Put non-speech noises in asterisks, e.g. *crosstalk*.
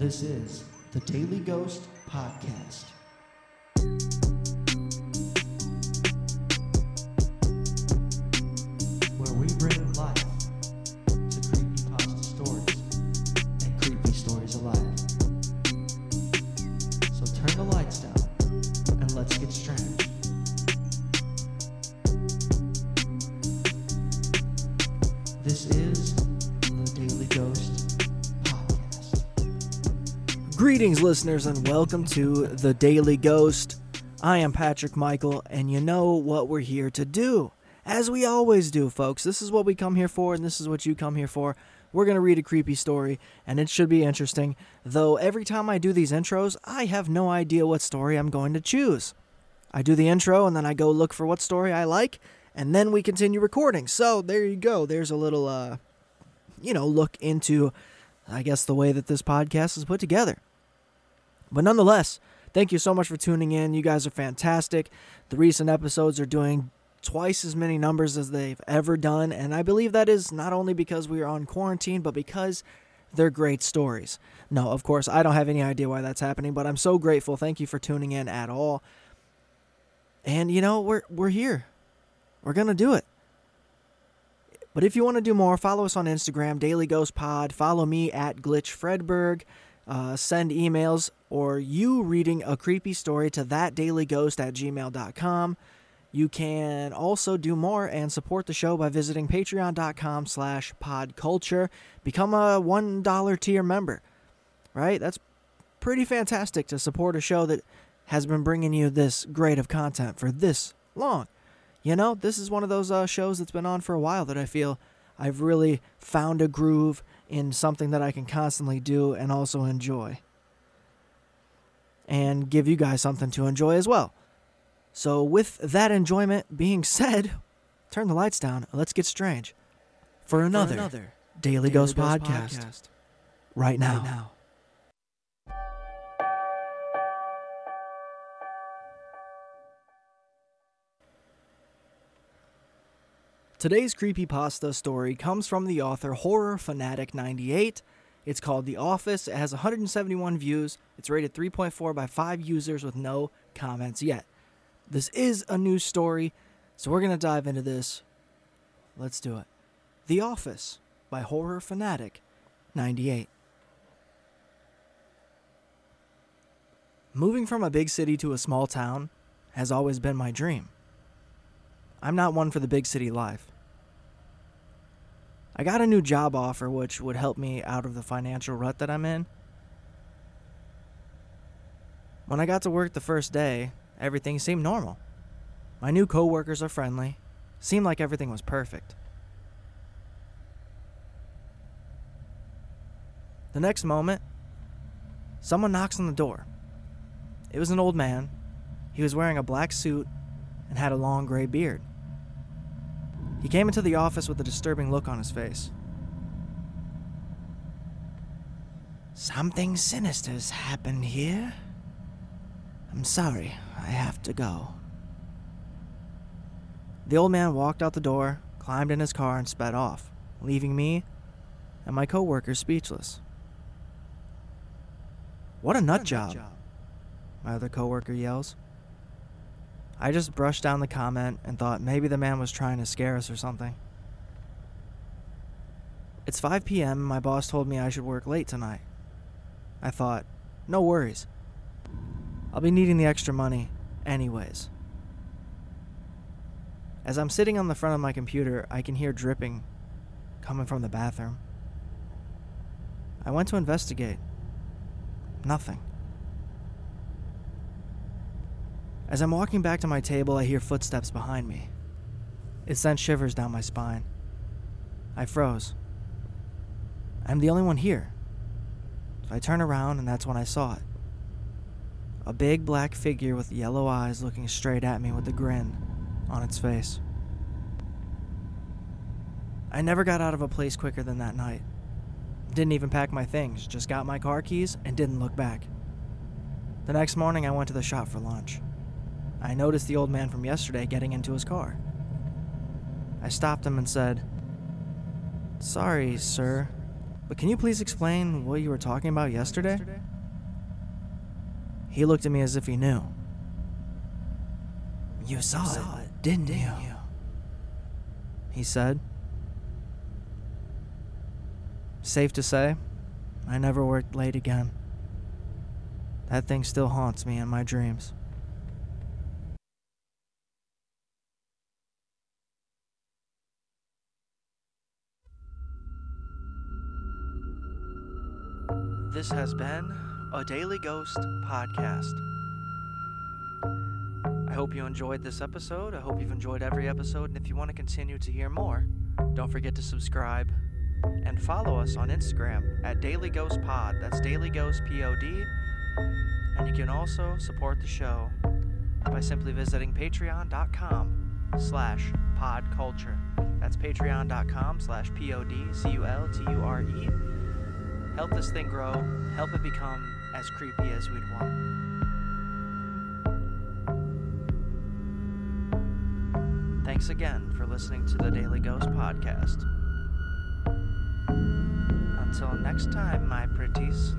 This is the Daily Ghost Podcast. Where we bring life to creepypasta stories and creepy stories. So turn the lights down and let's get strange. This is Greetings, listeners, and welcome to The Daily Ghost. I am Patrick Michael, and you know what we're here to do. As we always do, folks. This is what we come here for, and this is what you come here for. We're going to read a creepy story, and it should be interesting. Though every time I do these intros, I have no idea what story I'm going to choose. I do the intro, and then I go look for what story I like, and then we continue recording. So there you go. There's a little, uh, you know, look into, I guess, the way that this podcast is put together. But nonetheless, thank you so much for tuning in. You guys are fantastic. The recent episodes are doing twice as many numbers as they've ever done, and I believe that is not only because we are on quarantine, but because they're great stories. No, of course, I don't have any idea why that's happening, but I'm so grateful. Thank you for tuning in at all. And you know, we're we're here. We're gonna do it. But if you want to do more, follow us on Instagram, Daily Ghost Pod. Follow me at Glitch Fredberg. Uh, send emails or you reading a creepy story to thatdailyghost at gmail.com. You can also do more and support the show by visiting patreon.com slash podculture. Become a $1 tier member, right? That's pretty fantastic to support a show that has been bringing you this great of content for this long. You know, this is one of those uh, shows that's been on for a while that I feel I've really found a groove in something that I can constantly do and also enjoy. And give you guys something to enjoy as well. So, with that enjoyment being *laughs* said, turn the lights down. Let's get strange for another, another Daily, Ghost, podcast, right now. Today's creepypasta story comes from the author Horror Fanatic 98. It's called The Office. It has 171 views. It's rated 3.4 by 5 users with no comments yet. This is a news story, so we're going to dive into this. Let's do it. The Office by Horror Fanatic 98. Moving from a big city to a small town has always been my dream. I'm not one for the big city life. I got a new job offer which would help me out of the financial rut that I'm in. When I got to work the first day, everything seemed normal. My new coworkers are friendly. Seemed like everything was perfect. The next moment, someone knocks on the door. It was an old man. He was wearing a black suit and had a long gray beard. He came into the office with a disturbing look on his face. Something sinister's happened here. I'm sorry, I have to go. The old man walked out the door, climbed in his car, and sped off, leaving me and my coworkers speechless. What a nut job, my other coworker yells. I just brushed down the comment and thought maybe the man was trying to scare us or something. It's 5 p.m. and my boss told me I should work late tonight. I thought, no worries. I'll be needing the extra money anyways. As I'm sitting on the front of my computer, I can hear dripping coming from the bathroom. I went to investigate. Nothing. As I'm walking back to my table, I hear footsteps behind me. It sent shivers down my spine. I froze. I'm the only one here. So I turn around, and that's when I saw it. A big black figure with yellow eyes looking straight at me with a grin on its face. I never got out of a place quicker than that night. Didn't even pack my things, just got my car keys and didn't look back. The next morning, I went to the shop for lunch. I noticed the old man from yesterday getting into his car. I stopped him and said, Sorry, sir. But can you please explain what you were talking about yesterday? He looked at me as if he knew. You saw, it, didn't you? He said. Safe to say, I never worked late again. That thing still haunts me in my dreams. This has been a Daily Ghost podcast. I hope you enjoyed this episode. I hope you've enjoyed every episode. And if you want to continue to hear more, don't forget to subscribe and follow us on Instagram at Daily Ghost Pod. That's Daily Ghost Pod. And you can also support the show by simply visiting patreon.com slash podculture. That's patreon.com slash P-O-D-C-U-L-T-U-R-E. Help this thing grow. Help it become as creepy as we'd want. Thanks again for listening to the Daily Ghost Podcast. Until next time, my pretties.